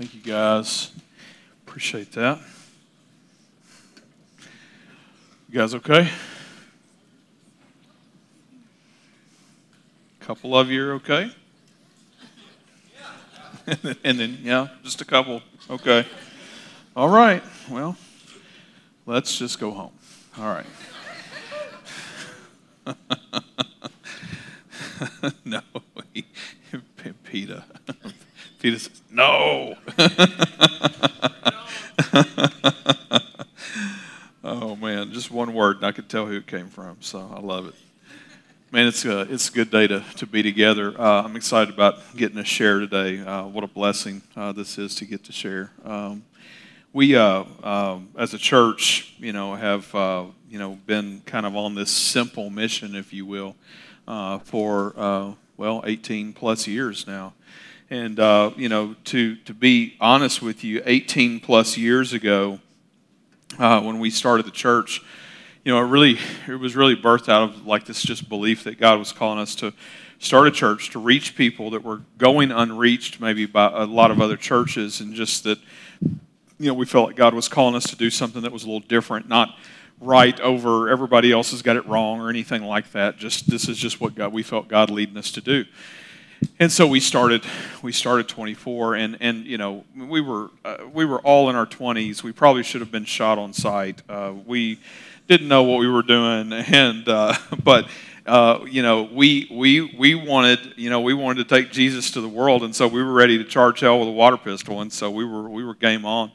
Thank you guys. Appreciate that. You guys okay? A couple of you are okay? and then, yeah, just a couple. Okay. All right. Well, let's just go home. All right. no, PETA. PETA says, no. oh, man, just one word, and I could tell who it came from, so I love it. Man, it's a, it's a good day to, to be together. Uh, I'm excited about getting to share today. Uh, what a blessing uh, this is to get to share. Um, we, uh, um, as a church, you know, have uh, you know been kind of on this simple mission, if you will, uh, for well 18 plus years now. And uh, you know, to to be honest with you, 18 plus years ago, uh, when we started the church you know, it really it was really birthed out of like this just belief that God was calling us to start a church to reach people that were going unreached maybe by a lot of other churches and just that you know we felt like God was calling us to do something that was a little different, not right over everybody else has got it wrong or anything like that. Just this is just what God we felt God leading us to do. And so we started we started 24 and and you know we were uh, we were all in our 20s. We probably should have been shot on sight. Uh, we didn't know what we were doing, and uh, but uh, you know we we we wanted you know we wanted to take Jesus to the world, and so we were ready to charge hell with a water pistol, and so we were we were game on,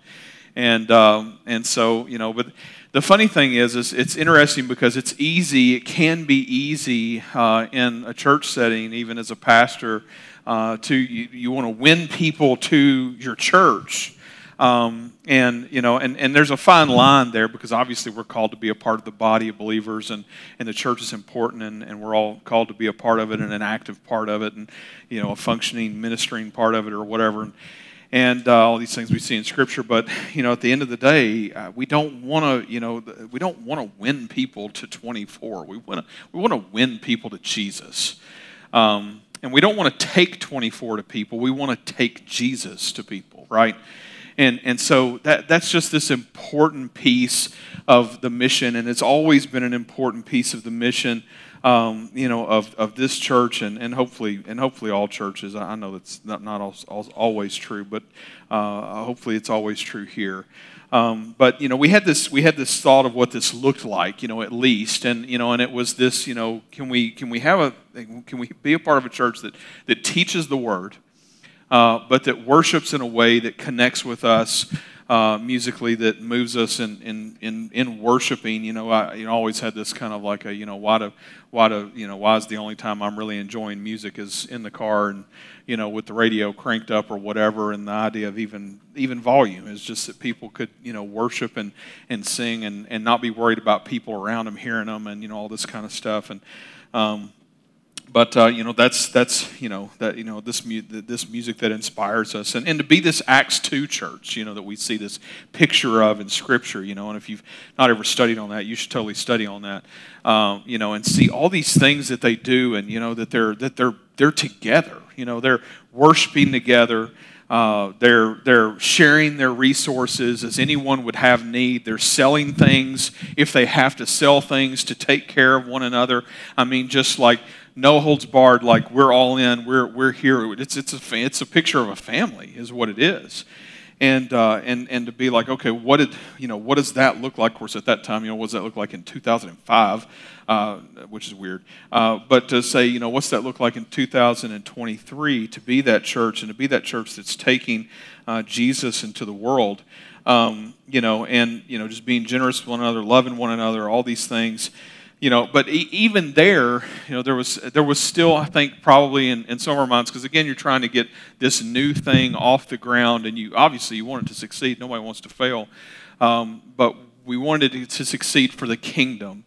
and um, and so you know but. The funny thing is, is it's interesting because it's easy. It can be easy uh, in a church setting, even as a pastor, uh, to you, you want to win people to your church, um, and you know, and, and there's a fine line there because obviously we're called to be a part of the body of believers, and, and the church is important, and, and we're all called to be a part of it and an active part of it, and you know, a functioning ministering part of it or whatever. And, and uh, all these things we see in Scripture. But you know, at the end of the day, uh, we don't want to, you know, we don't want to win people to 24. We want to, we want to win people to Jesus, um, and we don't want to take 24 to people. We want to take Jesus to people, right? And, and so that, that's just this important piece of the mission, and it's always been an important piece of the mission, um, you know, of, of this church and, and hopefully and hopefully all churches. I know that's not, not always true, but uh, hopefully it's always true here. Um, but you know, we had this we had this thought of what this looked like, you know, at least, and you know, and it was this, you know, can we can we have a can we be a part of a church that that teaches the word, uh, but that worships in a way that connects with us uh, musically, that moves us in, in, in, in worshiping. You know, I you know, always had this kind of like a, you know, why do, why do, you know, why is the only time I'm really enjoying music is in the car and, you know, with the radio cranked up or whatever. And the idea of even, even volume is just that people could, you know, worship and, and sing and, and not be worried about people around them hearing them and, you know, all this kind of stuff. And, um, but uh, you know that's that's you know that you know this mu- this music that inspires us and, and to be this acts 2 church you know that we see this picture of in scripture you know and if you've not ever studied on that you should totally study on that um, you know and see all these things that they do and you know that they're that they're they're together you know they're worshiping together uh, they're, they're sharing their resources as anyone would have need. They're selling things if they have to sell things to take care of one another. I mean, just like no holds barred, like we're all in, we're, we're here. It's, it's, a, it's a picture of a family, is what it is. And, uh, and, and to be like, okay, what, did, you know, what does that look like? Of course, at that time, you know, what does that look like in 2005, uh, which is weird. Uh, but to say, you know, what's that look like in 2023 to be that church and to be that church that's taking uh, Jesus into the world, um, you know, and, you know, just being generous with one another, loving one another, all these things you know but even there you know there was there was still i think probably in, in some of our minds because again you're trying to get this new thing off the ground and you obviously you want it to succeed. Nobody wants to fail. Um, but we wanted it to succeed for the kingdom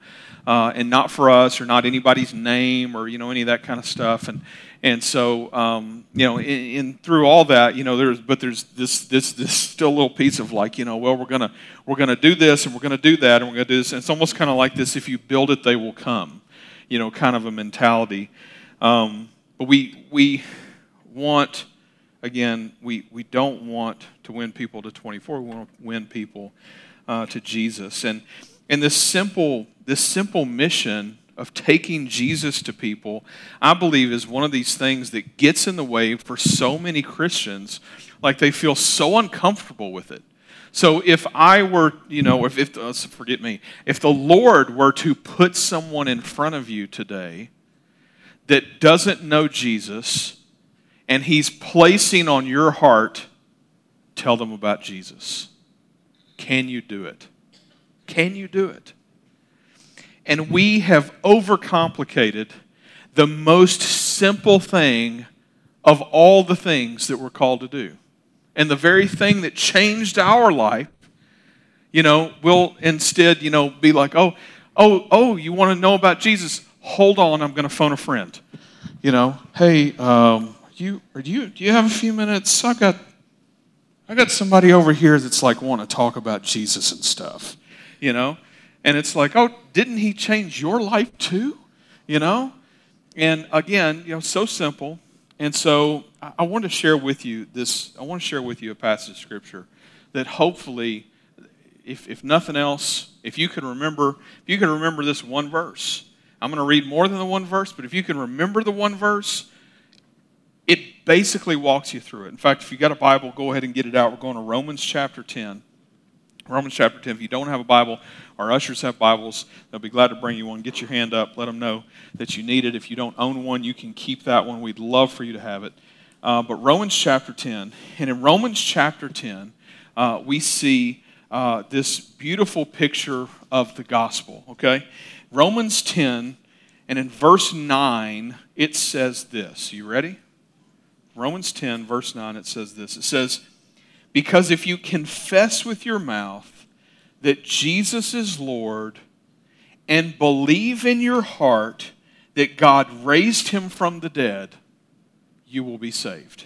uh, and not for us or not anybody's name or you know any of that kind of stuff. And and so um, you know in, in, through all that you know there's but there's this this this still little piece of like you know well we're gonna we're gonna do this and we're gonna do that and we're gonna do this and it's almost kind of like this if you build it they will come you know kind of a mentality um, but we we want again, we, we don't want to win people to 24. We want to win people uh, to Jesus. And, and this simple, this simple mission of taking Jesus to people, I believe, is one of these things that gets in the way for so many Christians. Like they feel so uncomfortable with it. So if I were, you know, if, if uh, forget me, if the Lord were to put someone in front of you today that doesn't know Jesus and he's placing on your heart, tell them about Jesus. Can you do it? Can you do it? And we have overcomplicated the most simple thing of all the things that we're called to do. And the very thing that changed our life, you know, will instead, you know, be like, oh, oh, oh, you want to know about Jesus? Hold on, I'm going to phone a friend. You know, hey, um, you, do you, do you have a few minutes? I got, I got somebody over here that's like want to talk about Jesus and stuff. You know, and it's like, oh, didn't he change your life too? You know? And again, you know, so simple. And so I want to share with you this, I want to share with you a passage of scripture that hopefully, if, if nothing else, if you can remember, if you can remember this one verse, I'm going to read more than the one verse, but if you can remember the one verse, it basically walks you through it. In fact, if you got a Bible, go ahead and get it out. We're going to Romans chapter 10. Romans chapter 10. If you don't have a Bible, our ushers have Bibles. They'll be glad to bring you one. Get your hand up. Let them know that you need it. If you don't own one, you can keep that one. We'd love for you to have it. Uh, but Romans chapter 10. And in Romans chapter 10, uh, we see uh, this beautiful picture of the gospel, okay? Romans 10, and in verse 9, it says this. You ready? Romans 10, verse 9, it says this. It says, because if you confess with your mouth that Jesus is Lord and believe in your heart that God raised him from the dead, you will be saved.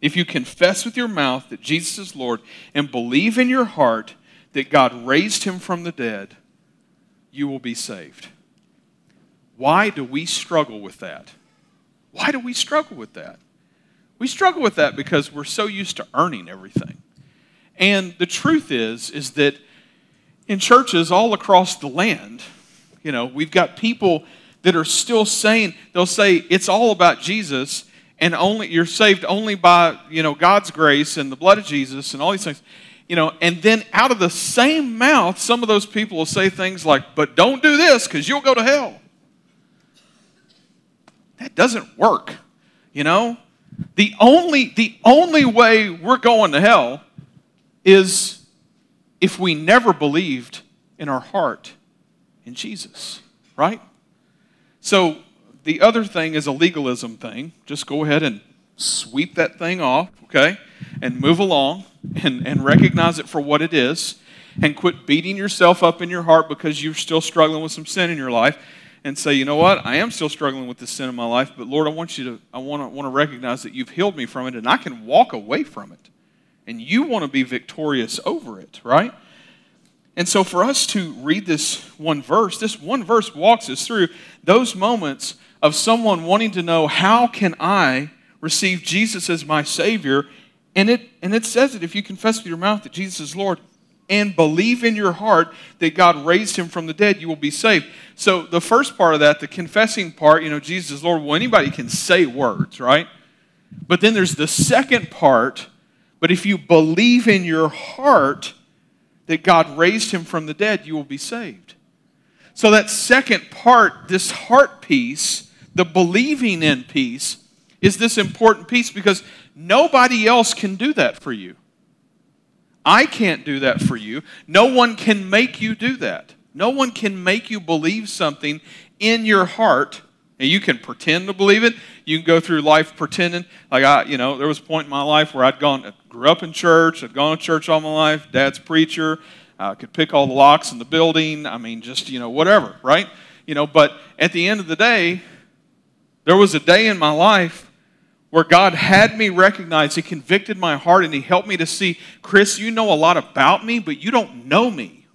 If you confess with your mouth that Jesus is Lord and believe in your heart that God raised him from the dead, you will be saved. Why do we struggle with that? Why do we struggle with that? We struggle with that because we're so used to earning everything. And the truth is, is that in churches all across the land, you know, we've got people that are still saying, they'll say, it's all about Jesus and only you're saved only by, you know, God's grace and the blood of Jesus and all these things. You know, and then out of the same mouth, some of those people will say things like, but don't do this because you'll go to hell. That doesn't work, you know? The only, the only way we're going to hell is if we never believed in our heart in Jesus, right? So the other thing is a legalism thing. Just go ahead and sweep that thing off, okay? And move along and, and recognize it for what it is. And quit beating yourself up in your heart because you're still struggling with some sin in your life and say, you know what, I am still struggling with this sin in my life, but Lord, I want you to, I want to, want to recognize that you've healed me from it and I can walk away from it. And you want to be victorious over it, right? And so for us to read this one verse, this one verse walks us through those moments of someone wanting to know how can I receive Jesus as my Savior? And it, and it says it if you confess with your mouth that Jesus is Lord and believe in your heart that God raised him from the dead, you will be saved. So, the first part of that, the confessing part, you know, Jesus is Lord, well, anybody can say words, right? But then there's the second part, but if you believe in your heart that God raised him from the dead, you will be saved. So, that second part, this heart piece, the believing in piece, is this important piece because nobody else can do that for you. I can't do that for you. No one can make you do that. No one can make you believe something in your heart. And you can pretend to believe it. You can go through life pretending. Like I, you know, there was a point in my life where I'd gone, grew up in church, I'd gone to church all my life. Dad's preacher. I could pick all the locks in the building. I mean, just you know, whatever, right? You know, but at the end of the day, there was a day in my life where God had me recognize, He convicted my heart, and He helped me to see, Chris, you know a lot about me, but you don't know me.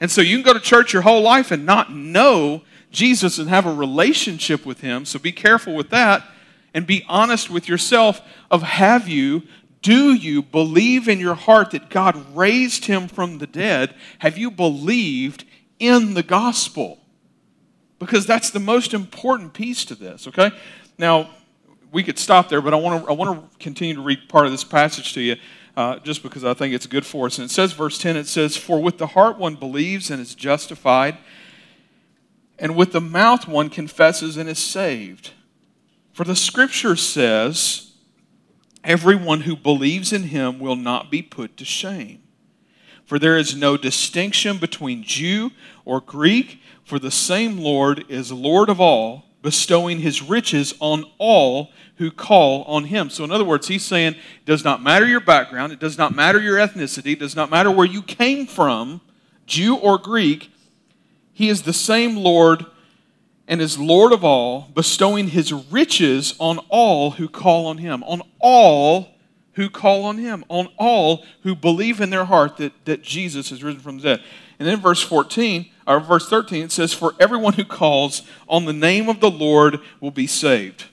And so you can go to church your whole life and not know Jesus and have a relationship with Him, so be careful with that. and be honest with yourself of have you do you believe in your heart that God raised him from the dead? Have you believed in the gospel? Because that's the most important piece to this, okay? Now, we could stop there, but I want to I want to continue to read part of this passage to you, uh, just because I think it's good for us. And it says, verse ten, it says, "For with the heart one believes and is justified, and with the mouth one confesses and is saved. For the Scripture says, everyone who believes in Him will not be put to shame." For there is no distinction between Jew or Greek, for the same Lord is Lord of all, bestowing his riches on all who call on him. So, in other words, he's saying it does not matter your background, it does not matter your ethnicity, it does not matter where you came from, Jew or Greek, he is the same Lord and is Lord of all, bestowing his riches on all who call on him. On all who call on him, on all who believe in their heart that, that Jesus is risen from the dead. And then verse 14, or verse 13, it says, For everyone who calls on the name of the Lord will be saved.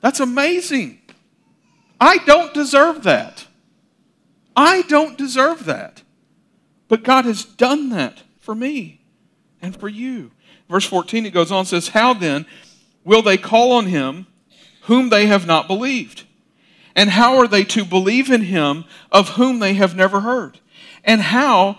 That's amazing. I don't deserve that. I don't deserve that. But God has done that for me and for you. Verse 14, it goes on says, How then will they call on him whom they have not believed? And how are they to believe in him of whom they have never heard? And how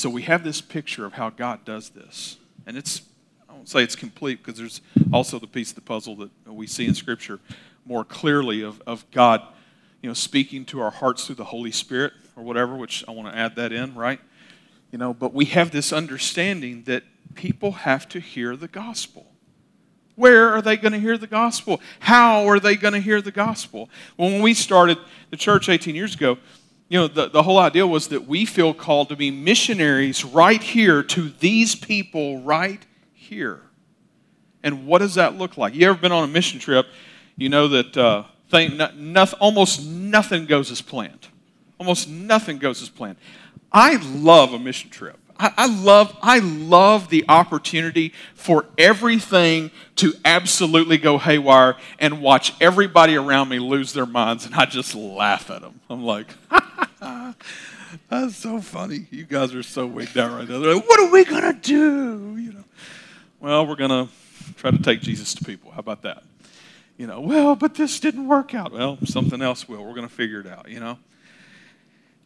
So we have this picture of how God does this. And it's, I won't say it's complete because there's also the piece of the puzzle that we see in Scripture more clearly of, of God, you know, speaking to our hearts through the Holy Spirit or whatever, which I want to add that in, right? You know, but we have this understanding that people have to hear the gospel. Where are they going to hear the gospel? How are they going to hear the gospel? Well, when we started the church 18 years ago, you know, the, the whole idea was that we feel called to be missionaries right here to these people right here. And what does that look like? You ever been on a mission trip? You know that uh, thing, nothing, almost nothing goes as planned. Almost nothing goes as planned. I love a mission trip. I, I love, I love the opportunity for everything to absolutely go haywire and watch everybody around me lose their minds, and I just laugh at them. I'm like, That's so funny. You guys are so wigged out right now. They're like, what are we to do? You know, well, we're to try to take Jesus to people. How about that? You know, well, but this didn't work out. Well, something else will. We're to figure it out, you know.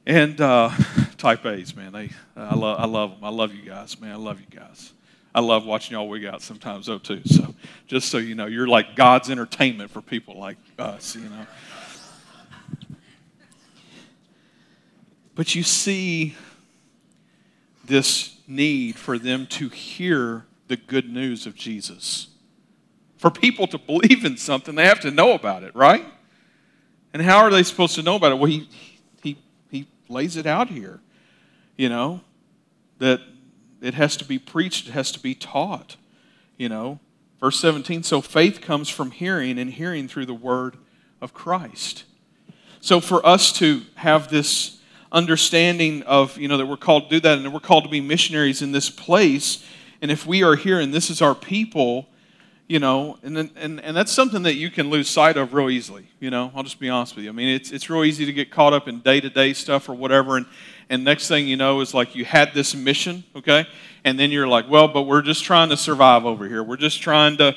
And uh, type A's, man, they, I, love, I love them. I love you guys, man. I love you guys. I love watching y'all wig out sometimes, though, too. So just so you know, you're like God's entertainment for people like us, you know. But you see this need for them to hear the good news of Jesus. For people to believe in something, they have to know about it, right? And how are they supposed to know about it? Well, he, lays it out here, you know, that it has to be preached, it has to be taught, you know. Verse 17 so faith comes from hearing, and hearing through the word of Christ. So for us to have this understanding of, you know, that we're called to do that and we're called to be missionaries in this place. And if we are here and this is our people, you know, and, and, and that's something that you can lose sight of real easily, you know, I'll just be honest with you. I mean, it's, it's real easy to get caught up in day to day stuff or whatever. And, and next thing you know is like you had this mission, okay? And then you're like, well, but we're just trying to survive over here. We're just trying to,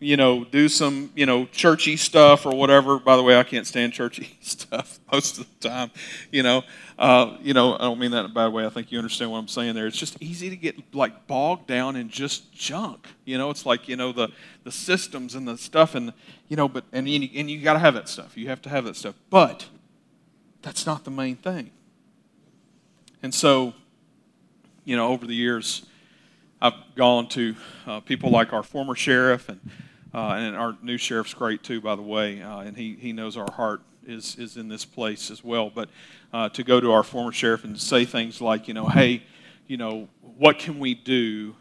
you know, do some, you know, churchy stuff or whatever. By the way, I can't stand churchy stuff most of the time, you know. Uh, you know, I don't mean that in a bad way. I think you understand what I'm saying there. It's just easy to get like bogged down in just junk. You know, it's like you know the the systems and the stuff, and you know, but and you, and you got to have that stuff. You have to have that stuff, but that's not the main thing. And so, you know, over the years, I've gone to uh, people like our former sheriff and uh, and our new sheriff's great too, by the way, uh, and he, he knows our heart is, is in this place as well. But uh, to go to our former sheriff and say things like, you know, hey, you know, what can we do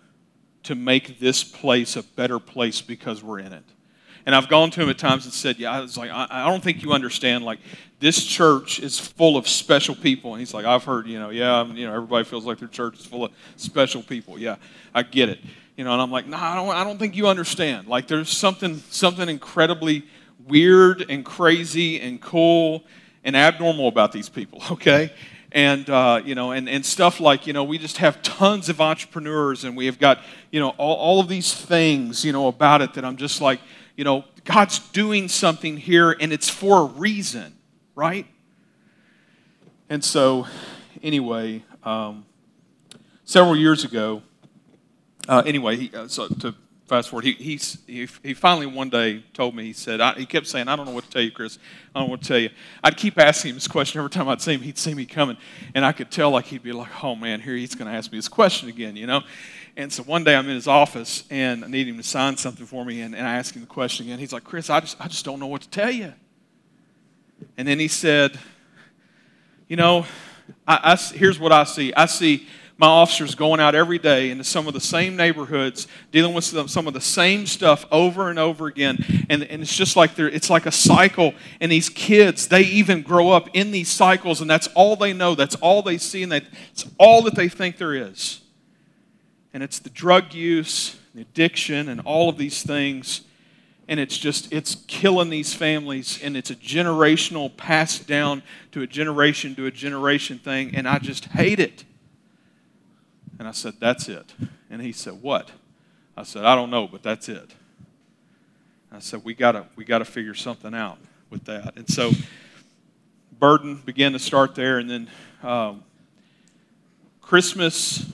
to make this place a better place because we're in it? And I've gone to him at times and said, yeah, I was like, I, I don't think you understand. Like, this church is full of special people. And he's like, I've heard, you know, yeah, you know, everybody feels like their church is full of special people. Yeah, I get it. You know, and I'm like, no, I don't, I don't think you understand. Like, there's something, something incredibly weird and crazy and cool and abnormal about these people, okay? And, uh, you know, and, and stuff like, you know, we just have tons of entrepreneurs and we have got, you know, all, all of these things, you know, about it that I'm just like, you know, God's doing something here and it's for a reason, right? And so, anyway, um, several years ago, uh, anyway, he, uh, so to fast forward, he, he, he, he finally one day told me, he said, I, he kept saying, I don't know what to tell you, Chris. I don't know what to tell you. I'd keep asking him this question every time I'd see him. He'd see me coming, and I could tell like he'd be like, oh man, here he's going to ask me this question again, you know? And so one day I'm in his office and I need him to sign something for me, and, and I ask him the question again. He's like, Chris, I just, I just don't know what to tell you. And then he said, You know, I, I, here's what I see. I see my officers going out every day into some of the same neighborhoods, dealing with some of the same stuff over and over again. And, and it's just like it's like a cycle. And these kids, they even grow up in these cycles, and that's all they know. That's all they see, and that's all that they think there is and it's the drug use, the addiction, and all of these things. And it's just, it's killing these families, and it's a generational passed down to a generation to a generation thing, and I just hate it. And I said, That's it. And he said, What? I said, I don't know, but that's it. I said, We gotta, we gotta figure something out with that. And so, burden began to start there, and then um, Christmas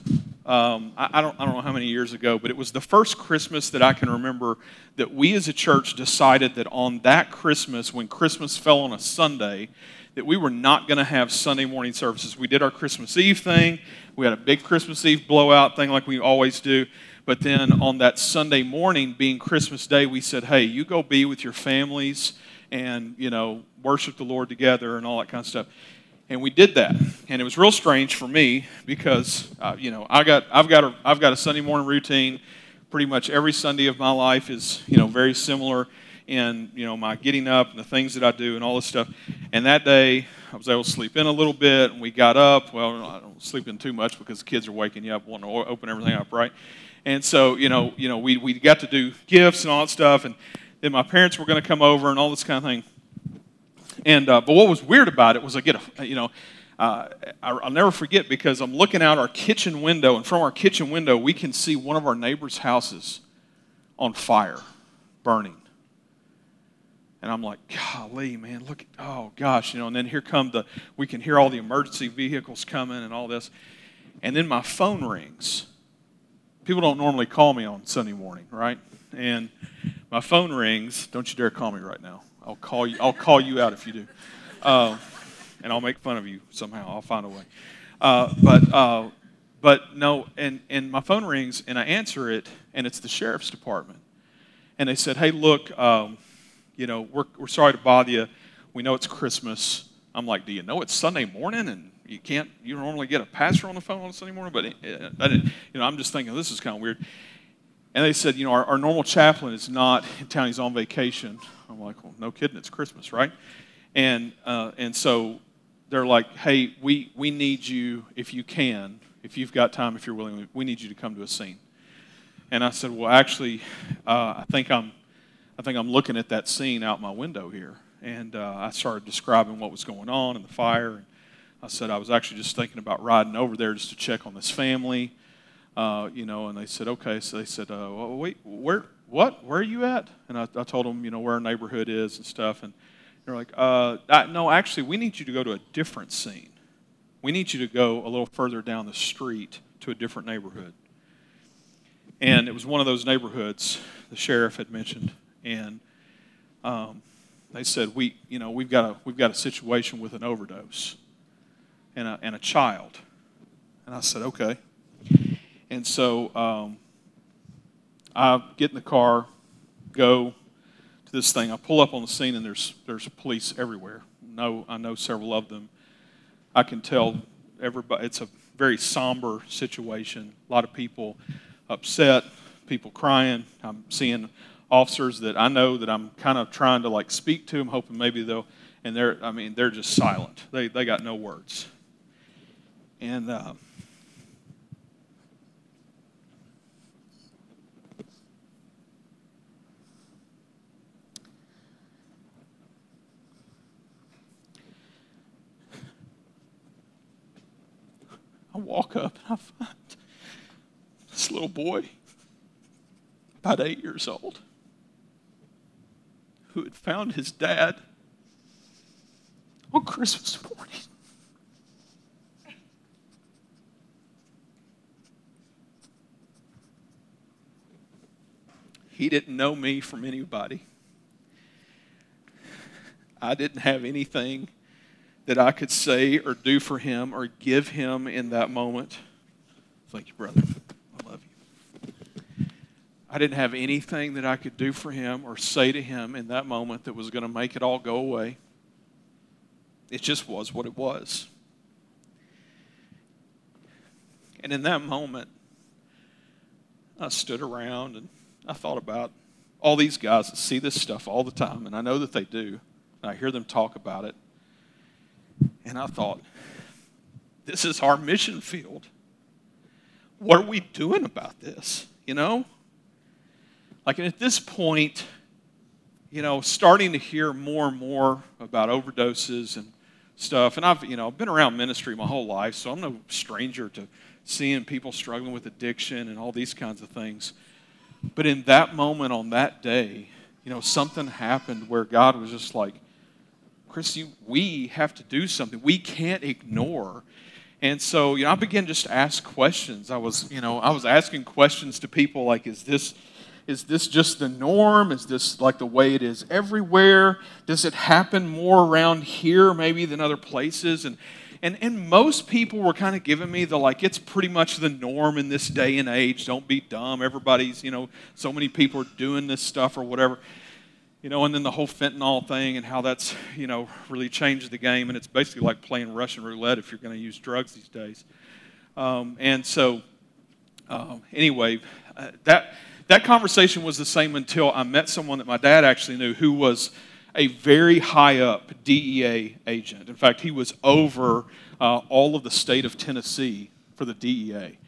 um, I, I, don't, I don't know how many years ago, but it was the first Christmas that I can remember that we as a church decided that on that Christmas, when Christmas fell on a Sunday, that we were not going to have Sunday morning services. We did our Christmas Eve thing. We had a big Christmas Eve blowout thing like we always do. But then on that Sunday morning, being Christmas Day, we said, hey, you go be with your families and, you know, worship the Lord together and all that kind of stuff and we did that and it was real strange for me because uh, you know i got i've got a i've got a sunday morning routine pretty much every sunday of my life is you know very similar in you know my getting up and the things that i do and all this stuff and that day i was able to sleep in a little bit and we got up well i don't sleep in too much because the kids are waking you up wanting to open everything up right and so you know you know we, we got to do gifts and all that stuff and then my parents were going to come over and all this kind of thing and uh, but what was weird about it was I get a you know. Uh, I'll never forget because I'm looking out our kitchen window, and from our kitchen window, we can see one of our neighbors' houses on fire, burning. And I'm like, golly, man, look, oh gosh, you know, and then here come the, we can hear all the emergency vehicles coming and all this. And then my phone rings. People don't normally call me on Sunday morning, right? And my phone rings. Don't you dare call me right now. I'll call you. I'll call you out if you do, uh, and I'll make fun of you somehow. I'll find a way. Uh, but uh, but no, and and my phone rings and I answer it, and it's the sheriff's department, and they said, "Hey, look, um, you know, we're we're sorry to bother you. We know it's Christmas." I'm like, "Do you know it's Sunday morning and?" You can't. You normally get a pastor on the phone on Sunday morning, but uh, I didn't, you know, I'm just thinking this is kind of weird. And they said, you know, our, our normal chaplain is not in town; he's on vacation. I'm like, well, no kidding, it's Christmas, right? And, uh, and so they're like, hey, we, we need you, if you can, if you've got time, if you're willing, we need you to come to a scene. And I said, well, actually, uh, I, think I'm, I think I'm looking at that scene out my window here. And uh, I started describing what was going on and the fire. And I said, I was actually just thinking about riding over there just to check on this family. Uh, you know, and they said, okay. So they said, uh, wait, where, what? Where are you at? And I, I told them, you know, where our neighborhood is and stuff. And they're like, uh, I, no, actually, we need you to go to a different scene. We need you to go a little further down the street to a different neighborhood. And it was one of those neighborhoods the sheriff had mentioned. And um, they said, we, you know, we've got a, we've got a situation with an overdose and a, and a child. And I said, okay. And so um, I get in the car, go to this thing. I pull up on the scene, and there's there's police everywhere. No, I know several of them. I can tell everybody. It's a very somber situation. A lot of people upset, people crying. I'm seeing officers that I know that I'm kind of trying to like speak to them, hoping maybe they'll. And they're, I mean, they're just silent. They they got no words. And. Uh, I walk up and I find this little boy, about eight years old, who had found his dad on Christmas morning. He didn't know me from anybody. I didn't have anything that I could say or do for him or give him in that moment. Thank you, brother. I didn't have anything that I could do for him or say to him in that moment that was going to make it all go away. It just was what it was. And in that moment, I stood around and I thought about all these guys that see this stuff all the time, and I know that they do. I hear them talk about it. And I thought, this is our mission field. What are we doing about this? You know? Like at this point, you know, starting to hear more and more about overdoses and stuff. And I've, you know, been around ministry my whole life, so I'm no stranger to seeing people struggling with addiction and all these kinds of things. But in that moment on that day, you know, something happened where God was just like, Christy, we have to do something. We can't ignore. And so, you know, I began just to ask questions. I was, you know, I was asking questions to people like, is this, is this just the norm? Is this like the way it is everywhere? Does it happen more around here maybe than other places? And and and most people were kind of giving me the like it's pretty much the norm in this day and age. Don't be dumb. Everybody's, you know, so many people are doing this stuff or whatever you know, and then the whole fentanyl thing and how that's, you know, really changed the game. And it's basically like playing Russian roulette if you're going to use drugs these days. Um, and so, um, anyway, uh, that, that conversation was the same until I met someone that my dad actually knew who was a very high up DEA agent. In fact, he was over uh, all of the state of Tennessee for the DEA.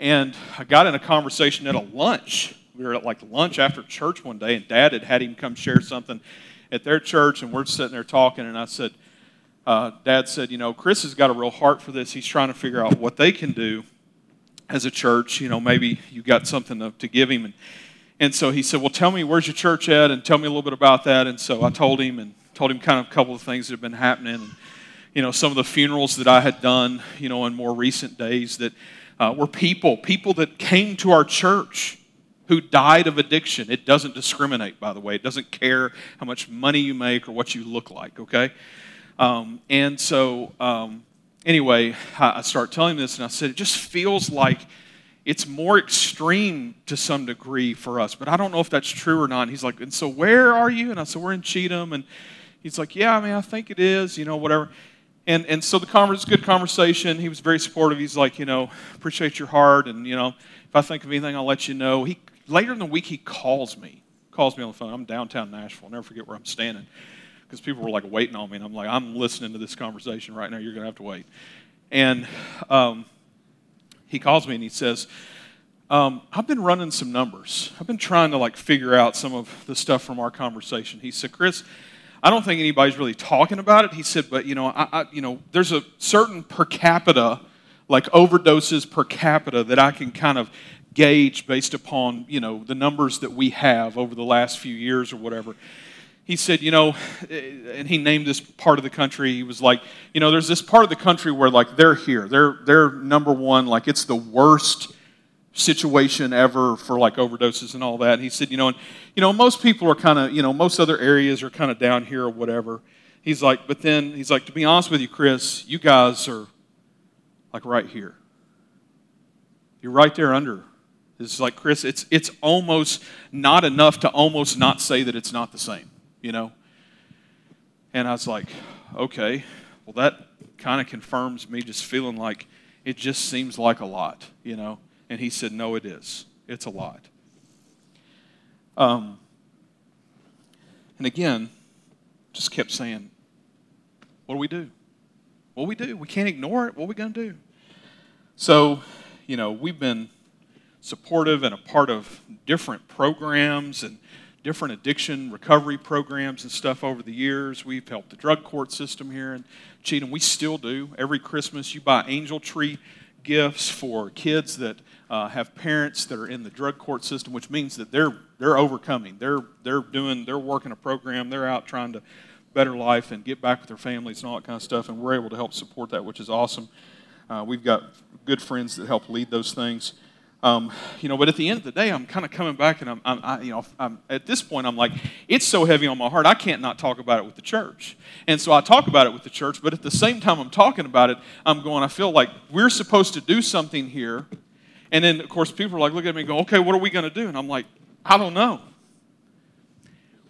And I got in a conversation at a lunch we were at like lunch after church one day, and Dad had had him come share something at their church, and we're sitting there talking, and I said, uh, Dad said, you know, Chris has got a real heart for this. He's trying to figure out what they can do as a church. You know, maybe you got something to, to give him. And, and so he said, well, tell me, where's your church at? And tell me a little bit about that. And so I told him and told him kind of a couple of things that have been happening. And, you know, some of the funerals that I had done, you know, in more recent days that uh, were people, people that came to our church who died of addiction. It doesn't discriminate, by the way. It doesn't care how much money you make or what you look like, okay? Um, and so, um, anyway, I start telling him this, and I said, it just feels like it's more extreme to some degree for us, but I don't know if that's true or not. And he's like, and so where are you? And I said, we're in Cheatham. And he's like, yeah, I mean, I think it is, you know, whatever. And, and so the conference, good conversation. He was very supportive. He's like, you know, appreciate your heart. And, you know, if I think of anything, I'll let you know. He later in the week, he calls me, calls me on the phone. I'm downtown Nashville. I'll never forget where I'm standing because people were like waiting on me. And I'm like, I'm listening to this conversation right now. You're going to have to wait. And um, he calls me and he says, um, I've been running some numbers. I've been trying to like figure out some of the stuff from our conversation. He said, Chris, I don't think anybody's really talking about it. He said, but you know, I, I, you know, there's a certain per capita, like overdoses per capita that I can kind of gauge based upon you know the numbers that we have over the last few years or whatever he said you know and he named this part of the country. He was like you know there's this part of the country where like they're here. They're they're number one. Like it's the worst situation ever for like overdoses and all that. And he said you know and you know most people are kind of you know most other areas are kind of down here or whatever. He's like but then he's like to be honest with you chris you guys are like right here. You're right there under. It's like, Chris, it's, it's almost not enough to almost not say that it's not the same, you know? And I was like, okay, well, that kind of confirms me just feeling like it just seems like a lot, you know? And he said, no, it is. It's a lot. Um, and again, just kept saying, what do we do? What do we do? We can't ignore it. What are we going to do? So, you know, we've been supportive and a part of different programs and different addiction recovery programs and stuff over the years. We've helped the drug court system here in Cheatham. We still do. Every Christmas, you buy angel tree gifts for kids that uh, have parents that are in the drug court system, which means that they're they're overcoming. They're they're doing they're working a program. They're out trying to better life and get back with their families and all that kind of stuff. And we're able to help support that, which is awesome. Uh, we've got good friends that help lead those things. Um, you know, but at the end of the day, I'm kind of coming back, and I'm, I'm I, you know, I'm, at this point, I'm like, it's so heavy on my heart, I can't not talk about it with the church. And so I talk about it with the church, but at the same time, I'm talking about it, I'm going, I feel like we're supposed to do something here, and then of course, people are like, look at me, and go, okay, what are we going to do? And I'm like, I don't know.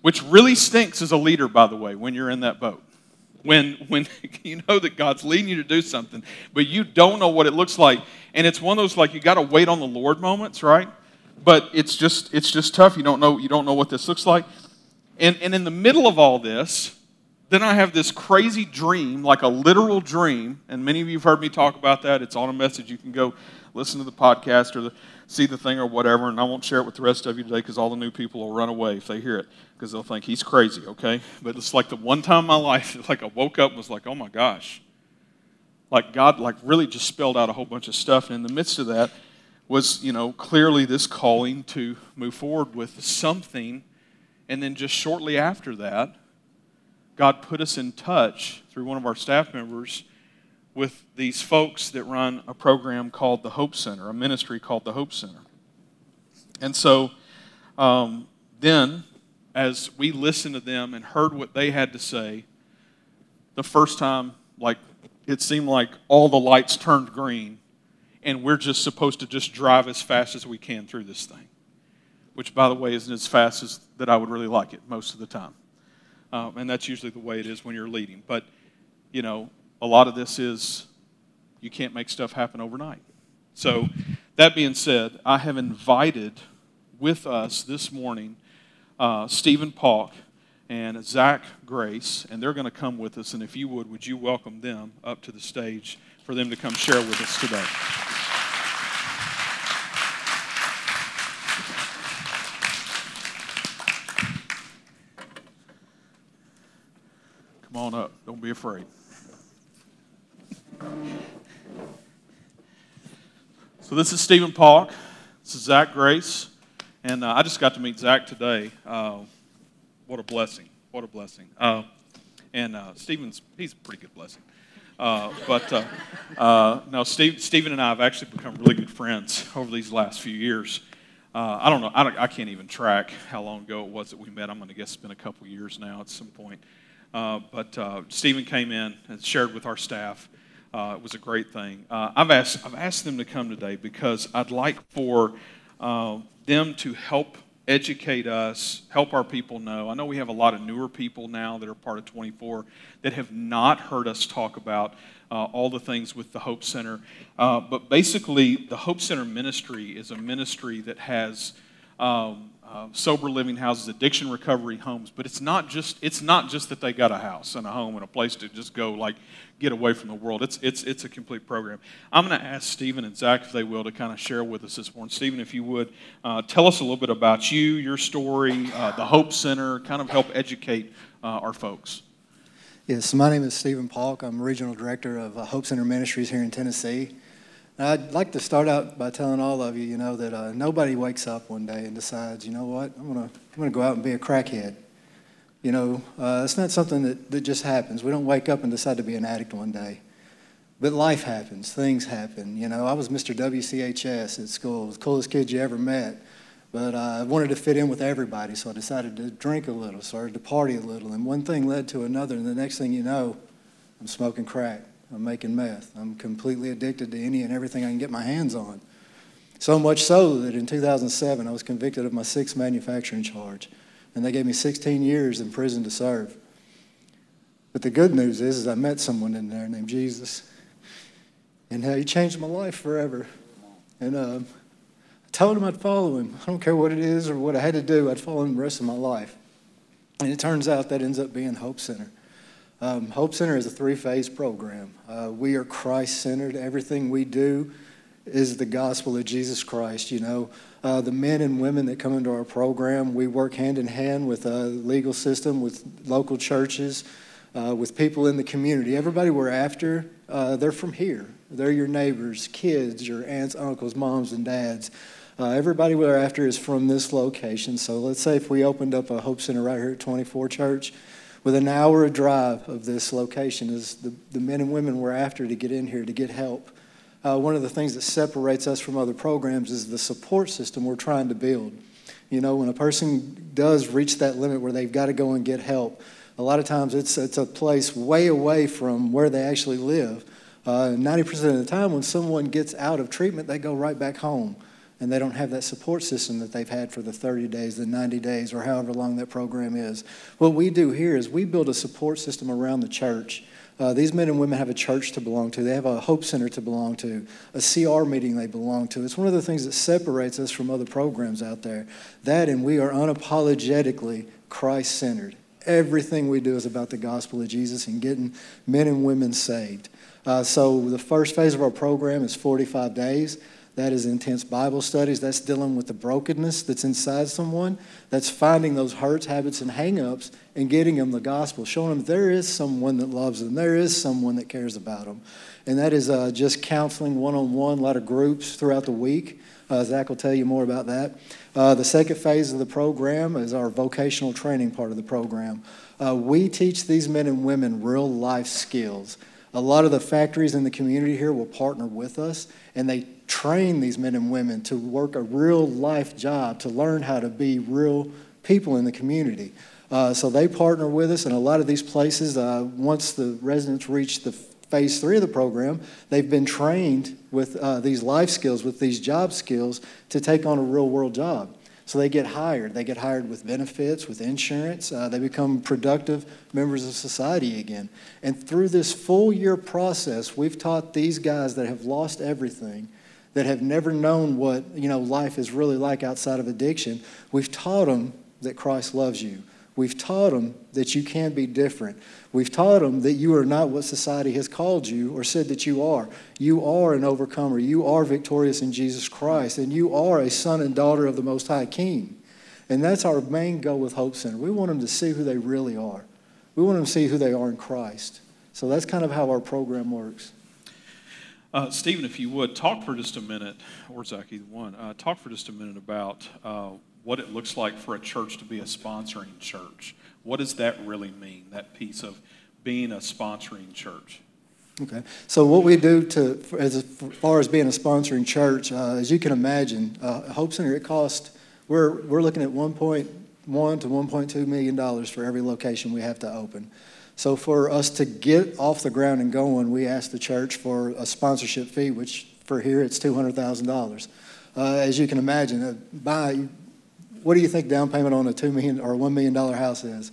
Which really stinks as a leader, by the way, when you're in that boat when when you know that God's leading you to do something, but you don't know what it looks like, and it's one of those like you got to wait on the Lord moments, right? But it's just it's just tough. You don't know you don't know what this looks like, and and in the middle of all this, then I have this crazy dream, like a literal dream, and many of you have heard me talk about that. It's on a message. You can go listen to the podcast or the, see the thing or whatever, and I won't share it with the rest of you today because all the new people will run away if they hear it because they'll think he's crazy, okay? But it's like the one time in my life, like I woke up and was like, oh my gosh. Like God, like really just spelled out a whole bunch of stuff. And in the midst of that was, you know, clearly this calling to move forward with something. And then just shortly after that, God put us in touch through one of our staff members with these folks that run a program called the Hope Center, a ministry called the Hope Center. And so um, then, as we listened to them and heard what they had to say, the first time, like, it seemed like all the lights turned green, and we're just supposed to just drive as fast as we can through this thing. Which, by the way, isn't as fast as that I would really like it most of the time. Um, and that's usually the way it is when you're leading. But, you know, a lot of this is you can't make stuff happen overnight. So, that being said, I have invited with us this morning uh, Stephen Paulk and Zach Grace, and they're going to come with us. And if you would, would you welcome them up to the stage for them to come share with us today? Come on up. Don't be afraid. So this is Stephen Paulk. This is Zach Grace. And uh, I just got to meet Zach today. Uh, what a blessing. What a blessing. Uh, and uh, Stephen's, he's a pretty good blessing. Uh, but uh, uh, no, Steve, Stephen and I have actually become really good friends over these last few years. I don't know, I, don't, I, can't even track how long ago it was that we met. I'm going to guess it's been a couple years now at some point. but Stephen came in and shared with our staff uh, it was a great thing. Uh, I've, asked, I've asked them to come today because I'd like for uh, them to help educate us, help our people know. I know we have a lot of newer people now that are part of 24 that have not heard us talk about uh, all the things with the Hope Center. Uh, but basically, the Hope Center ministry is a ministry that has um, uh, sober living houses, addiction recovery homes. But it's not just it's not just that they got a house and a home and a place to just go like get away from the world. It's it's it's a complete program. I'm going to ask Stephen and Zach if they will to kind of share with us this morning. Stephen, if you would uh, tell us a little bit about you, your story, uh, the Hope Center, kind of help educate uh, our folks. Yes, my name is Stephen Paulk. I'm regional director of uh, Hope Center Ministries here in Tennessee. I'd like to start out by telling all of you, you know, that uh, nobody wakes up one day and decides, you know what, I'm gonna, I'm gonna go out and be a crackhead. You know, uh, it's not something that, that just happens. We don't wake up and decide to be an addict one day. But life happens, things happen. You know, I was Mr. WCHS at school, the coolest kid you ever met. But uh, I wanted to fit in with everybody, so I decided to drink a little, started to party a little, and one thing led to another, and the next thing you know, I'm smoking crack. I'm making meth. I'm completely addicted to any and everything I can get my hands on. So much so that in 2007, I was convicted of my sixth manufacturing charge, and they gave me 16 years in prison to serve. But the good news is, is I met someone in there named Jesus, and uh, he changed my life forever. And uh, I told him I'd follow him. I don't care what it is or what I had to do, I'd follow him the rest of my life. And it turns out that ends up being Hope Center. Um, Hope Center is a three phase program. Uh, we are Christ centered. Everything we do is the gospel of Jesus Christ. You know, uh, the men and women that come into our program, we work hand in hand with the legal system, with local churches, uh, with people in the community. Everybody we're after, uh, they're from here. They're your neighbors, kids, your aunts, uncles, moms, and dads. Uh, everybody we're after is from this location. So let's say if we opened up a Hope Center right here at 24 Church, with an hour drive of this location is the, the men and women we're after to get in here to get help. Uh, one of the things that separates us from other programs is the support system we're trying to build. You know, when a person does reach that limit where they've got to go and get help, a lot of times it's, it's a place way away from where they actually live. Uh, 90% of the time, when someone gets out of treatment, they go right back home and they don't have that support system that they've had for the 30 days, the 90 days, or however long that program is. What we do here is we build a support system around the church. Uh, these men and women have a church to belong to. They have a hope center to belong to, a CR meeting they belong to. It's one of the things that separates us from other programs out there. That and we are unapologetically Christ centered. Everything we do is about the gospel of Jesus and getting men and women saved. Uh, so the first phase of our program is 45 days. That is intense Bible studies. That's dealing with the brokenness that's inside someone. That's finding those hurts, habits, and hangups and getting them the gospel, showing them there is someone that loves them, there is someone that cares about them. And that is uh, just counseling one on one, a lot of groups throughout the week. Uh, Zach will tell you more about that. Uh, the second phase of the program is our vocational training part of the program. Uh, we teach these men and women real life skills. A lot of the factories in the community here will partner with us, and they train these men and women to work a real life job, to learn how to be real people in the community. Uh, so they partner with us, and a lot of these places, uh, once the residents reach the phase three of the program, they've been trained with uh, these life skills, with these job skills, to take on a real world job. So they get hired. They get hired with benefits, with insurance. Uh, they become productive members of society again. And through this full year process, we've taught these guys that have lost everything, that have never known what you know life is really like outside of addiction. We've taught them that Christ loves you. We've taught them that you can be different. We've taught them that you are not what society has called you or said that you are. You are an overcomer. You are victorious in Jesus Christ, and you are a son and daughter of the Most High King. And that's our main goal with Hope Center. We want them to see who they really are. We want them to see who they are in Christ. So that's kind of how our program works. Uh, Stephen, if you would, talk for just a minute, or Zach, either one, uh, talk for just a minute about uh, what it looks like for a church to be a sponsoring church. What does that really mean, that piece of being a sponsoring church? Okay. So what we do to, as far as being a sponsoring church, uh, as you can imagine, uh, Hope Center, it costs, we're, we're looking at 1.1 to 1.2 million dollars for every location we have to open. So for us to get off the ground and going, we ask the church for a sponsorship fee, which for here it's $200,000. Uh, as you can imagine, uh, by what do you think down payment on a two million or one million dollar house is?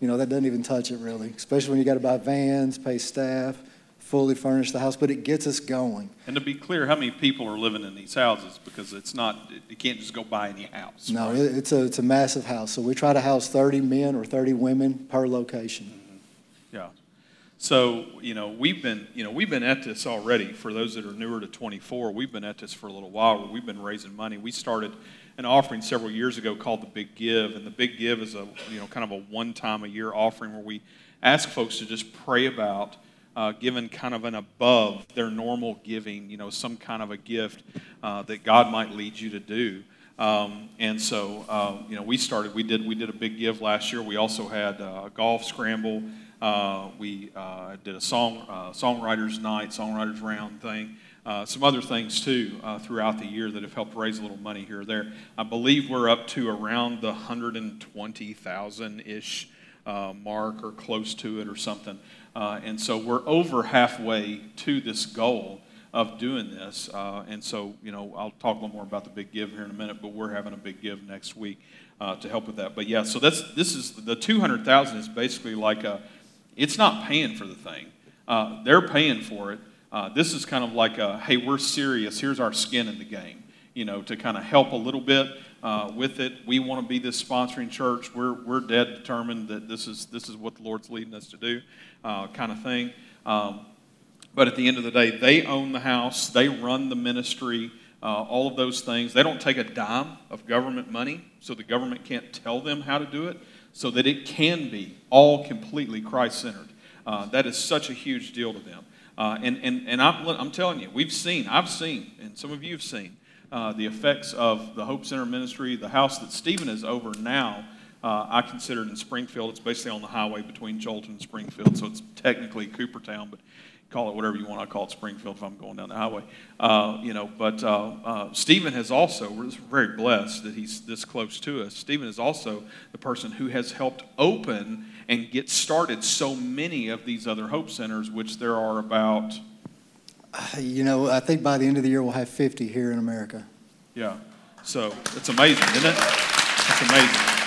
You know, that doesn't even touch it really, especially when you got to buy vans, pay staff, fully furnish the house, but it gets us going. And to be clear, how many people are living in these houses? Because it's not, you can't just go buy any house. No, right? it's, a, it's a massive house. So we try to house 30 men or 30 women per location. Yeah. So, you know, we've been, you know, we've been at this already. For those that are newer to 24, we've been at this for a little while. We've been raising money. We started an offering several years ago called the Big Give, and the Big Give is a you know kind of a one time a year offering where we ask folks to just pray about uh, giving kind of an above their normal giving, you know, some kind of a gift uh, that God might lead you to do. Um, and so, uh, you know, we started. We did. We did a big give last year. We also had a golf scramble. Uh, we uh, did a song uh, songwriters night, songwriters round thing uh, some other things too throughout the year that have helped raise a little money here or there. I believe we're up to around the 120,000 ish mark or close to it or something. And so we're over halfway to this goal. of doing this. Uh, and so, you know, I'll talk a little more about the big give here in a minute, but we're having a big give next week uh, to help with that. But yeah, so that's this is the 200,000 is basically like a, it's not paying for the thing. Uh, they're paying for it. Uh, this is kind of like a, hey, we're serious. Here's our skin in the game. You know, to kind of help a little bit uh, with it. We want to be this sponsoring church. We're we're dead determined that this is this is what the Lord's leading us to do, uh, kind of thing. Um, but at the end of the day, they own the house, they run the ministry, uh, all of those things. They don't take a dime of government money, so the government can't tell them how to do it, so that it can be all completely Christ centered. Uh, that is such a huge deal to them. Uh, and and, and I'm, I'm telling you, we've seen, I've seen, and some of you have seen, uh, the effects of the Hope Center ministry, the house that Stephen is over now. Uh, I consider it in Springfield. It's basically on the highway between Joelton and Springfield, so it's technically Coopertown, but call it whatever you want. I call it Springfield if I'm going down the highway. Uh, you know, but uh, uh, Stephen has also, we're very blessed that he's this close to us. Stephen is also the person who has helped open and get started so many of these other Hope Centers, which there are about. You know, I think by the end of the year we'll have 50 here in America. Yeah. So it's amazing, isn't it? It's amazing.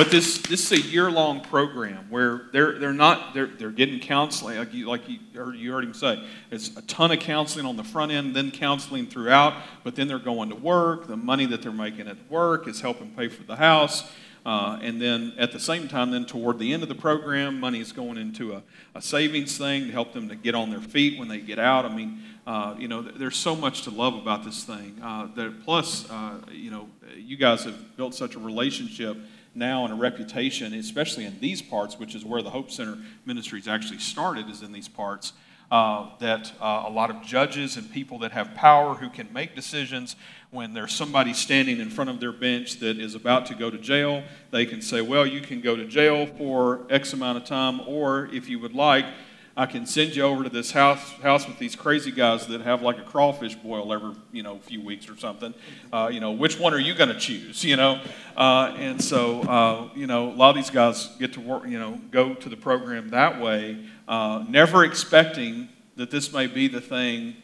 But this, this is a year long program where they're, they're not, they're, they're getting counseling, like you, like you, heard, you heard him say. It's a ton of counseling on the front end, then counseling throughout, but then they're going to work. The money that they're making at work is helping pay for the house. Uh, and then at the same time, then toward the end of the program, money is going into a, a savings thing to help them to get on their feet when they get out. I mean, uh, you know, there's so much to love about this thing. Uh, that plus, uh, you know, you guys have built such a relationship now and a reputation, especially in these parts, which is where the Hope Center ministries actually started, is in these parts. Uh, that uh, a lot of judges and people that have power who can make decisions when there's somebody standing in front of their bench that is about to go to jail, they can say, Well, you can go to jail for X amount of time, or if you would like, I can send you over to this house house with these crazy guys that have like a crawfish boil every you know few weeks or something. Uh, you know, which one are you going to choose? You know, uh, and so uh, you know a lot of these guys get to work. You know, go to the program that way, uh, never expecting that this may be the thing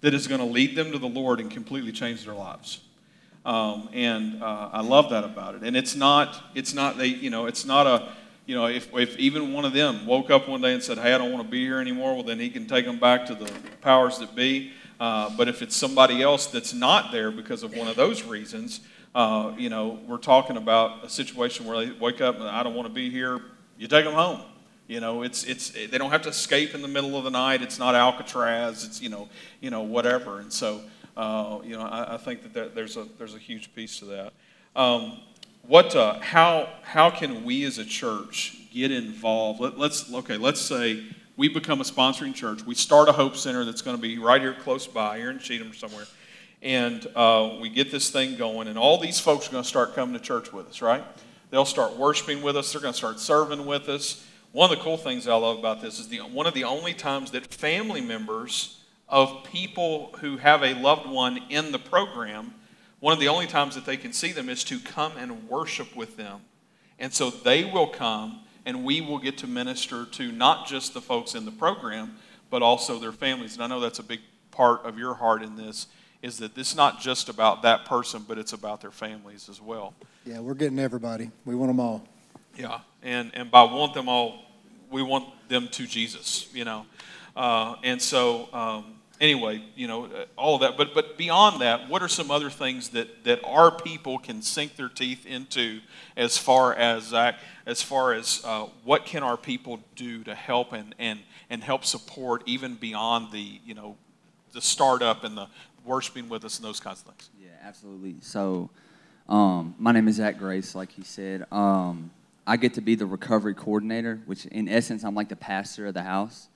that is going to lead them to the Lord and completely change their lives. Um, and uh, I love that about it. And it's not it's not they you know it's not a you know, if, if even one of them woke up one day and said, hey, I don't want to be here anymore, well, then he can take them back to the powers that be. Uh, but if it's somebody else that's not there because of one of those reasons, uh, you know, we're talking about a situation where they wake up and I don't want to be here, you take them home. You know, it's, it's, they don't have to escape in the middle of the night. It's not Alcatraz. It's, you know, you know whatever. And so, uh, you know, I, I think that there, there's, a, there's a huge piece to that. Um, what, uh, how, how can we as a church get involved? Let, let's, okay, let's say we become a sponsoring church. We start a Hope Center that's going to be right here close by, here in Cheatham or somewhere. And uh, we get this thing going, and all these folks are going to start coming to church with us, right? They'll start worshiping with us. They're going to start serving with us. One of the cool things I love about this is the, one of the only times that family members of people who have a loved one in the program one of the only times that they can see them is to come and worship with them. And so they will come and we will get to minister to not just the folks in the program, but also their families. And I know that's a big part of your heart in this is that it's not just about that person, but it's about their families as well. Yeah, we're getting everybody. We want them all. Yeah, and and by want them all, we want them to Jesus, you know. Uh, and so um, anyway, you know, uh, all of that. But, but beyond that, what are some other things that, that our people can sink their teeth into as far as, uh, as, far as uh, what can our people do to help and, and, and help support even beyond the, you know, the startup and the worshiping with us and those kinds of things? Yeah, absolutely. So um, my name is Zach Grace, like he said. Um, I get to be the recovery coordinator, which in essence, I'm like the pastor of the house.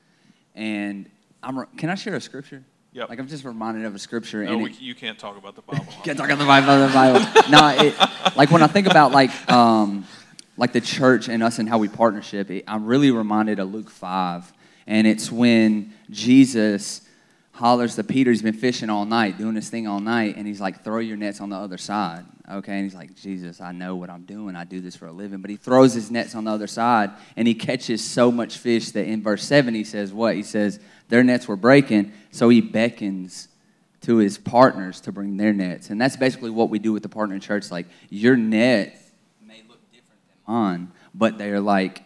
And I'm, can I share a scripture? Yep. Like I'm just reminded of a scripture. No, and we, it, you can't talk about the Bible. can't talk about the Bible. The Bible. no, it, like when I think about like um, like the church and us and how we partnership, it, I'm really reminded of Luke five, and it's when Jesus hollers to Peter. He's been fishing all night, doing his thing all night, and he's like, "Throw your nets on the other side." Okay, and he's like, "Jesus, I know what I'm doing. I do this for a living." But he throws his nets on the other side, and he catches so much fish that in verse seven he says, "What?" He says, "Their nets were breaking," so he beckons to his partners to bring their nets, and that's basically what we do with the partner church. Like your net may look different than mine, but they're like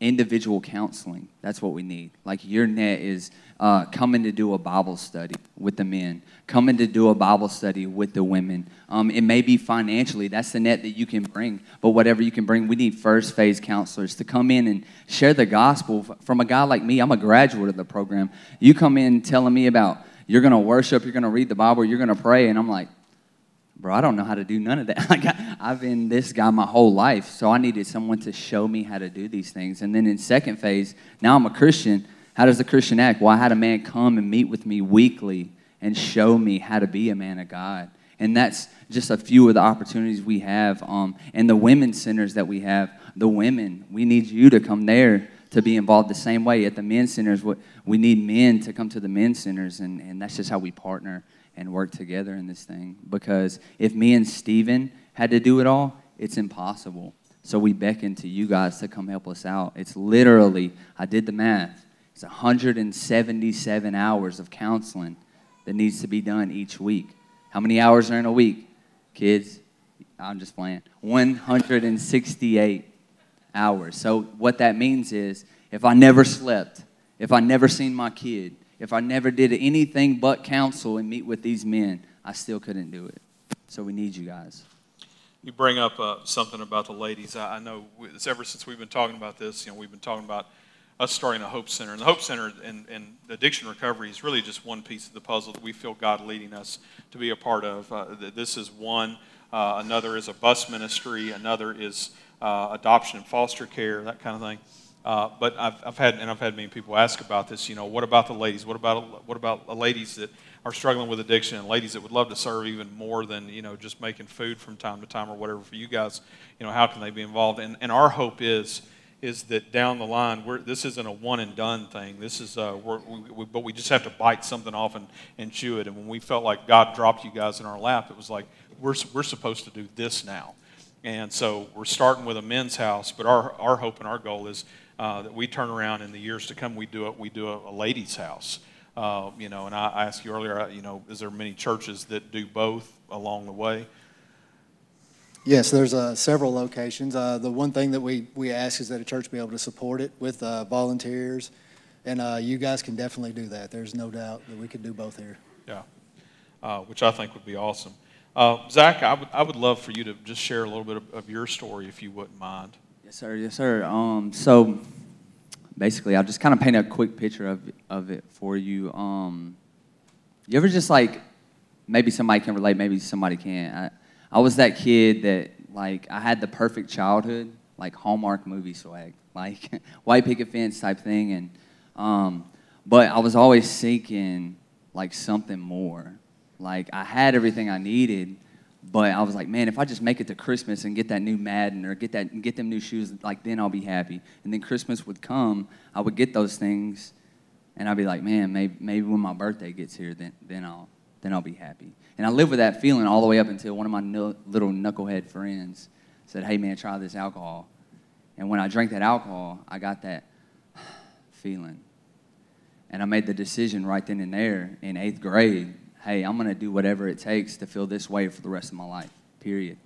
individual counseling. That's what we need. Like your net is uh, coming to do a Bible study with the men, coming to do a Bible study with the women. Um, it may be financially, that's the net that you can bring, but whatever you can bring, we need first phase counselors to come in and share the gospel from a guy like me. I'm a graduate of the program. You come in telling me about you're going to worship, you're going to read the Bible, you're going to pray, and I'm like, bro, I don't know how to do none of that. Like I, I've been this guy my whole life, so I needed someone to show me how to do these things. And then in second phase, now I'm a Christian. How does the Christian act? Well, I had a man come and meet with me weekly and show me how to be a man of God. And that's just a few of the opportunities we have. Um, and the women's centers that we have, the women, we need you to come there to be involved the same way. At the men's centers, we need men to come to the men's centers, and, and that's just how we partner and work together in this thing. Because if me and Stephen had to do it all, it's impossible. So we beckon to you guys to come help us out. It's literally, I did the math, it's 177 hours of counseling that needs to be done each week. How many hours are in a week? Kids, I'm just playing. 168 hours. So what that means is if I never slept, if I never seen my kid, if I never did anything but counsel and meet with these men, I still couldn't do it. So we need you guys. You bring up uh, something about the ladies. I, I know it's ever since we've been talking about this, you know, we've been talking about us starting a Hope Center. And the Hope Center and, and addiction recovery is really just one piece of the puzzle that we feel God leading us to be a part of. Uh, this is one. Uh, another is a bus ministry. Another is uh, adoption and foster care, that kind of thing. Uh, but I've, I've had and I've had many people ask about this. You know, what about the ladies? What about what about the ladies that are struggling with addiction and ladies that would love to serve even more than you know just making food from time to time or whatever for you guys? You know, how can they be involved? And and our hope is is that down the line, this isn't a one and done thing. This is, uh, we, we, but we just have to bite something off and, and chew it. And when we felt like God dropped you guys in our lap, it was like we're, we're supposed to do this now. And so we're starting with a men's house, but our, our hope and our goal is uh, that we turn around in the years to come, we do it, we do a, a ladies' house. Uh, you know, and I, I asked you earlier, uh, you know, is there many churches that do both along the way? Yes, there's uh, several locations. Uh, the one thing that we, we ask is that a church be able to support it with uh, volunteers, and uh, you guys can definitely do that. There's no doubt that we could do both here. Yeah, uh, which I think would be awesome. Uh, Zach, I would, I would love for you to just share a little bit of, of your story, if you wouldn't mind. Yes, sir. Yes, sir. Um, so basically, I'll just kind of paint a quick picture of of it for you. Um, you ever just like maybe somebody can relate, maybe somebody can't. I, I was that kid that like I had the perfect childhood, like Hallmark movie swag, like white picket fence type thing, and um, but I was always seeking like something more. Like I had everything I needed, but I was like, man, if I just make it to Christmas and get that new Madden or get that get them new shoes, like then I'll be happy. And then Christmas would come, I would get those things, and I'd be like, man, maybe maybe when my birthday gets here, then then I'll then I'll be happy. And I lived with that feeling all the way up until one of my little knucklehead friends said, hey man, try this alcohol. And when I drank that alcohol, I got that feeling. And I made the decision right then and there in eighth grade hey, I'm going to do whatever it takes to feel this way for the rest of my life, period.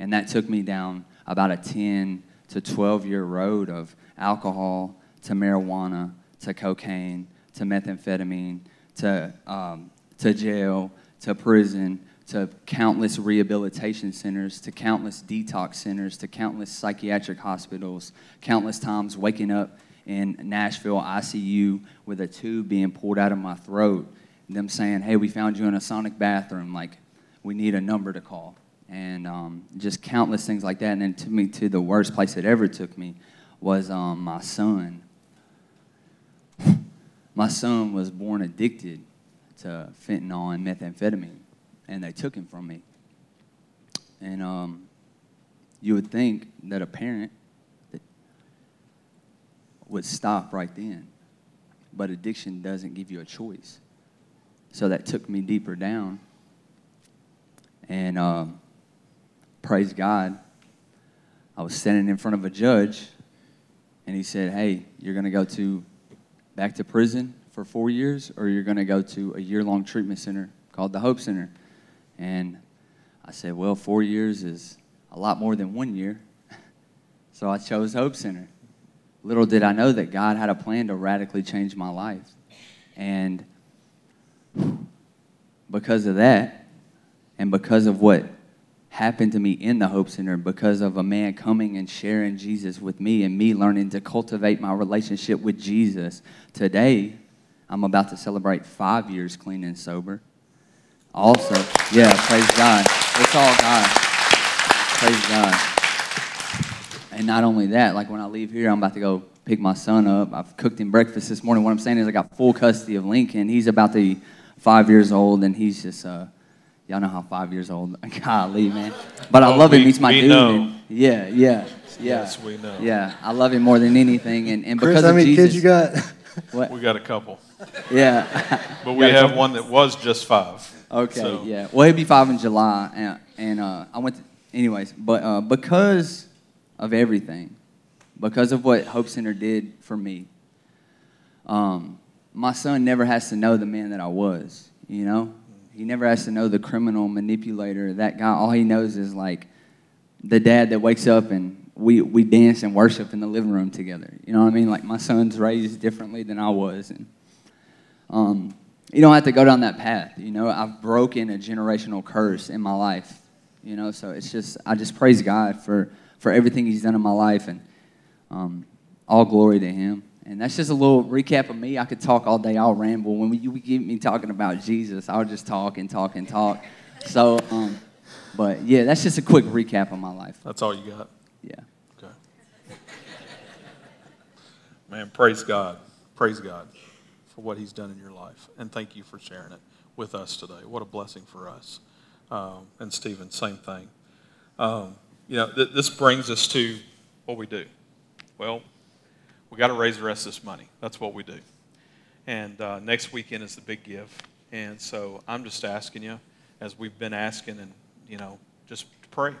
And that took me down about a 10 to 12 year road of alcohol to marijuana to cocaine to methamphetamine to, um, to jail to prison to countless rehabilitation centers, to countless detox centers, to countless psychiatric hospitals, countless times waking up in Nashville ICU with a tube being pulled out of my throat them saying, hey, we found you in a Sonic bathroom, like, we need a number to call. And um, just countless things like that. And then took me to the worst place it ever took me was um, my son. my son was born addicted to fentanyl and methamphetamine, and they took him from me. And um, you would think that a parent would stop right then but addiction doesn't give you a choice. So that took me deeper down. And um, praise God, I was standing in front of a judge, and he said, Hey, you're going to go to back to prison for four years, or you're going to go to a year long treatment center called the Hope Center. And I said, Well, four years is a lot more than one year. so I chose Hope Center. Little did I know that God had a plan to radically change my life. And because of that, and because of what happened to me in the Hope Center, because of a man coming and sharing Jesus with me, and me learning to cultivate my relationship with Jesus, today I'm about to celebrate five years clean and sober. Also, yeah, praise God. It's all God. Praise God. And not only that, like when I leave here, I'm about to go pick my son up. I've cooked him breakfast this morning. What I'm saying is, I got full custody of Lincoln. He's about to be five years old, and he's just, uh, y'all know how five years old. Golly, man. But I Oh, love him. He's my dude. know. and- yeah, yeah, yeah. Yes, we know. Yeah, I love him more than anything, and, and Chris, because how of many Jesus. kids you got? What? We got a couple, Yeah. but we have one that was just five. Okay, So- yeah. Well, he'll be five in July, and, and uh, I went. To, anyways, but uh, because of everything, because of what Hope Center did for me, um, my son never has to know the man that I was. You know, he never has to know the criminal manipulator. That guy. All he knows is like the dad that wakes up and we we dance and worship in the living room together. You know what I mean? Like my son's raised differently than I was, and um, you don't have to go down that path. You know, I've broken a generational curse in my life. You know, so it's just I just praise God for for everything He's done in my life, and um, all glory to Him. And that's just a little recap of me. I could talk all day. I'll ramble. When you get me talking about Jesus, I'll just talk and talk and talk. So, um, but yeah, that's just a quick recap of my life. That's all you got. Yeah. Okay. Man, praise God. Praise God for what He's done in your life. And thank you for sharing it with us today. What a blessing for us. Um, and Stephen, same thing. Um, you know, th- this brings us to what we do. Well, we got to raise the rest of this money. That's what we do. And uh, next weekend is the big give. And so I'm just asking you, as we've been asking, and you know, just pray.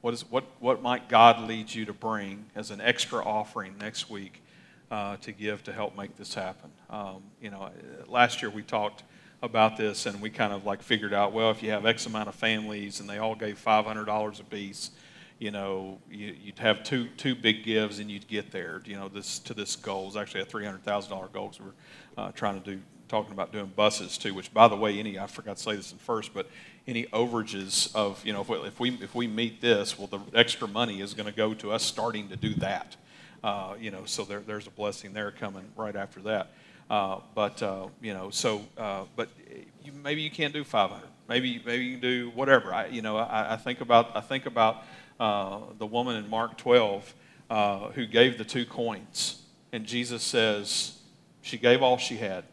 What is what what might God lead you to bring as an extra offering next week uh, to give to help make this happen? Um, you know, last year we talked about this and we kind of like figured out well if you have X amount of families and they all gave five hundred dollars a piece you know, you, would have two two big gives and you'd get there. You know, this to this goal is actually a three hundred thousand dollar goal because we're uh, trying to do talking about doing buses too. Which, by the way, any I forgot to say this in first, but any overages of you know if we if we, if we meet this, well, the extra money is going to go to us starting to do that. Uh, you know, so there, there's a blessing there coming right after that. Uh, but uh, you know, so uh, but you, maybe you can't do 500. Maybe maybe you can do whatever. I you know I, I think about I think about uh, the woman in Mark 12 uh, who gave the two coins, and Jesus says she gave all she had.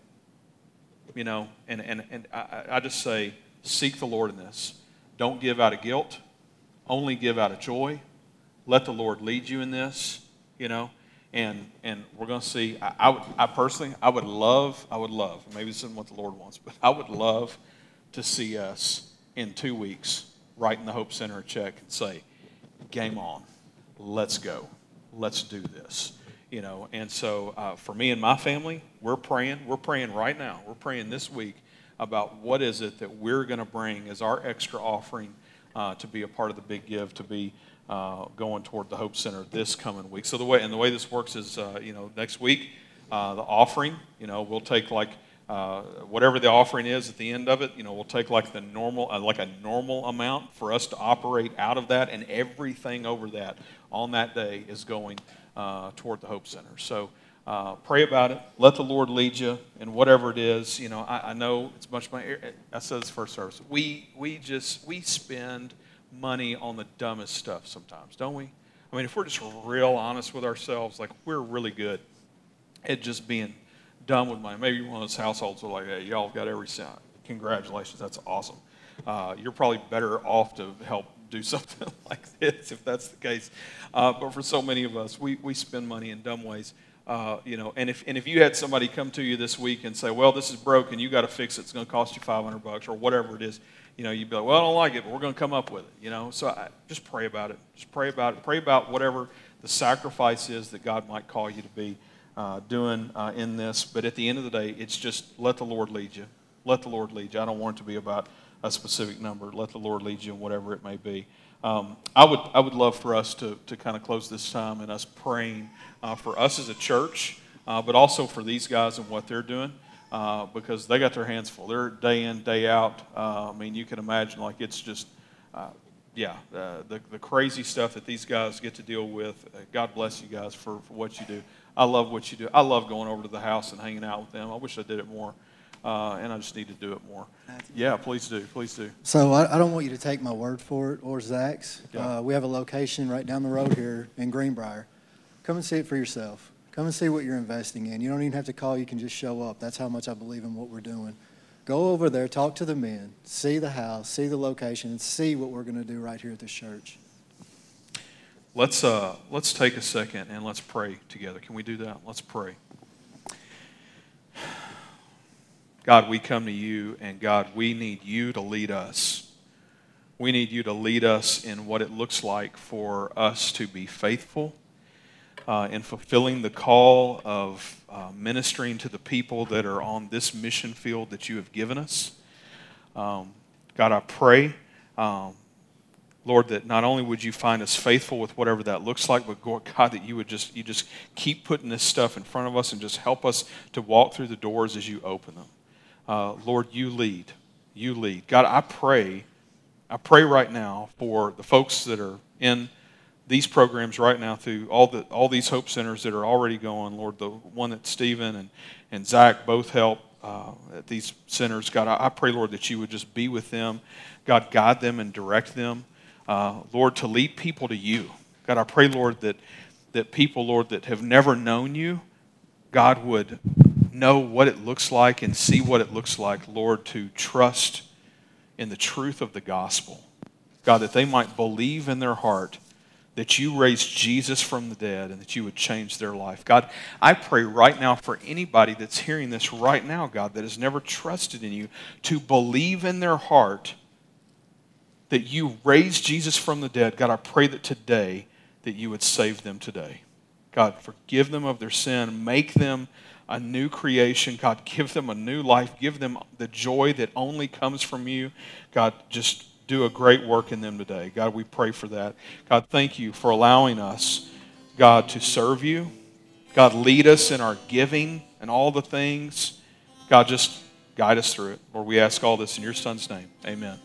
You know, and and and I, I just say seek the Lord in this. Don't give out of guilt. Only give out of joy. Let the Lord lead you in this. You know and and we're going to see. I, I, would, I personally, I would love, I would love. Maybe this isn't what the Lord wants, but I would love to see us in two weeks write in the Hope Center a check and say, "Game on, let's go, let's do this." You know, and so uh, for me and my family, we're praying. We're praying right now. We're praying this week about what is it that we're going to bring as our extra offering uh, to be a part of the big give, to be uh, going toward the Hope Center this coming week. So the way and the way this works is, uh, you know, next week uh, the offering, you know, we'll take like uh, whatever the offering is at the end of it. You know, we'll take like the normal, uh, like a normal amount for us to operate out of that, and everything over that on that day is going uh, toward the Hope Center. So. Pray about it. Let the Lord lead you in whatever it is. You know, I, I know it's much my. I said this first service. We we just we spend money on the dumbest stuff sometimes, don't we? I mean, if we're just real honest with ourselves, like we're really good at just being dumb with money. Maybe one of those households are like, hey, y'all got every cent. Congratulations, that's awesome. Uh, you're probably better off to help do something like this if that's the case. Uh, but for so many of us, we, we spend money in dumb ways. Uh, you know, and if and if you had somebody come to you this week and say, "Well, this is broken, you got to fix it. It's going to cost you 500 bucks or whatever it is," you know, you'd be like, "Well, I don't like it, but we're going to come up with it." You know, so I, just pray about it. Just pray about it. Pray about whatever the sacrifice is that God might call you to be uh, doing uh, in this. But at the end of the day, it's just let the Lord lead you. Let the Lord lead you. I don't want it to be about a specific number. Let the Lord lead you in whatever it may be. Um, I would I would love for us to to kind of close this time and us praying uh, for us as a church, uh, but also for these guys and what they're doing. Uh, because they got their hands full. They're day in, day out. Uh, I mean, you can imagine, like, it's just, uh, yeah, uh, the, the crazy stuff that these guys get to deal with. God bless you guys for, for what you do. I love what you do. I love going over to the house and hanging out with them. I wish I did it more. Uh, and I just need to do it more. Yeah, please do. Please do. So I, I don't want you to take my word for it or Zach's. Yeah. Uh, we have a location right down the road here in Greenbrier. Come and see it for yourself. Come and see what you're investing in. You don't even have to call. You can just show up. That's how much I believe in what we're doing. Go over there, talk to the men, see the house, see the location, and see what we're going to do right here at this church. Let's uh, let's take a second and let's pray together. Can we do that? Let's pray. God, we come to you, and God, we need you to lead us. We need you to lead us in what it looks like for us to be faithful uh, in fulfilling the call of uh, ministering to the people that are on this mission field that you have given us. Um, God, I pray, um, Lord, that not only would you find us faithful with whatever that looks like, but God, that you would just you just keep putting this stuff in front of us and just help us to walk through the doors as you open them. Uh, Lord, you lead. You lead. God, I pray, I pray right now for the folks that are in these programs right now through all the all these hope centers that are already going. Lord, the one that Stephen and, and Zach both help uh, at these centers. God, I, I, pray, Lord, that you would just be with them. God, guide them and direct them. Uh, Lord, to lead people to you. God, I pray, Lord, that that people, Lord, that have never known you, God would know what it looks like and see what it looks like, Lord, to trust in the truth of the gospel. God, that they might believe in their heart that you raised Jesus from the dead and that you would change their life. God, I pray right now for anybody that's hearing this right now, God, that has never trusted in you, to believe in their heart that you raised Jesus from the dead. God, I pray that today that you would save them today. God, forgive them of their sin, make them a new creation. God, give them a new life. Give them the joy that only comes from you. God, just do a great work in them today. God, we pray for that. God, thank you for allowing us, God, to serve you. God, lead us in our giving and all the things. God, just guide us through it. Lord, we ask all this in your Son's name. Amen.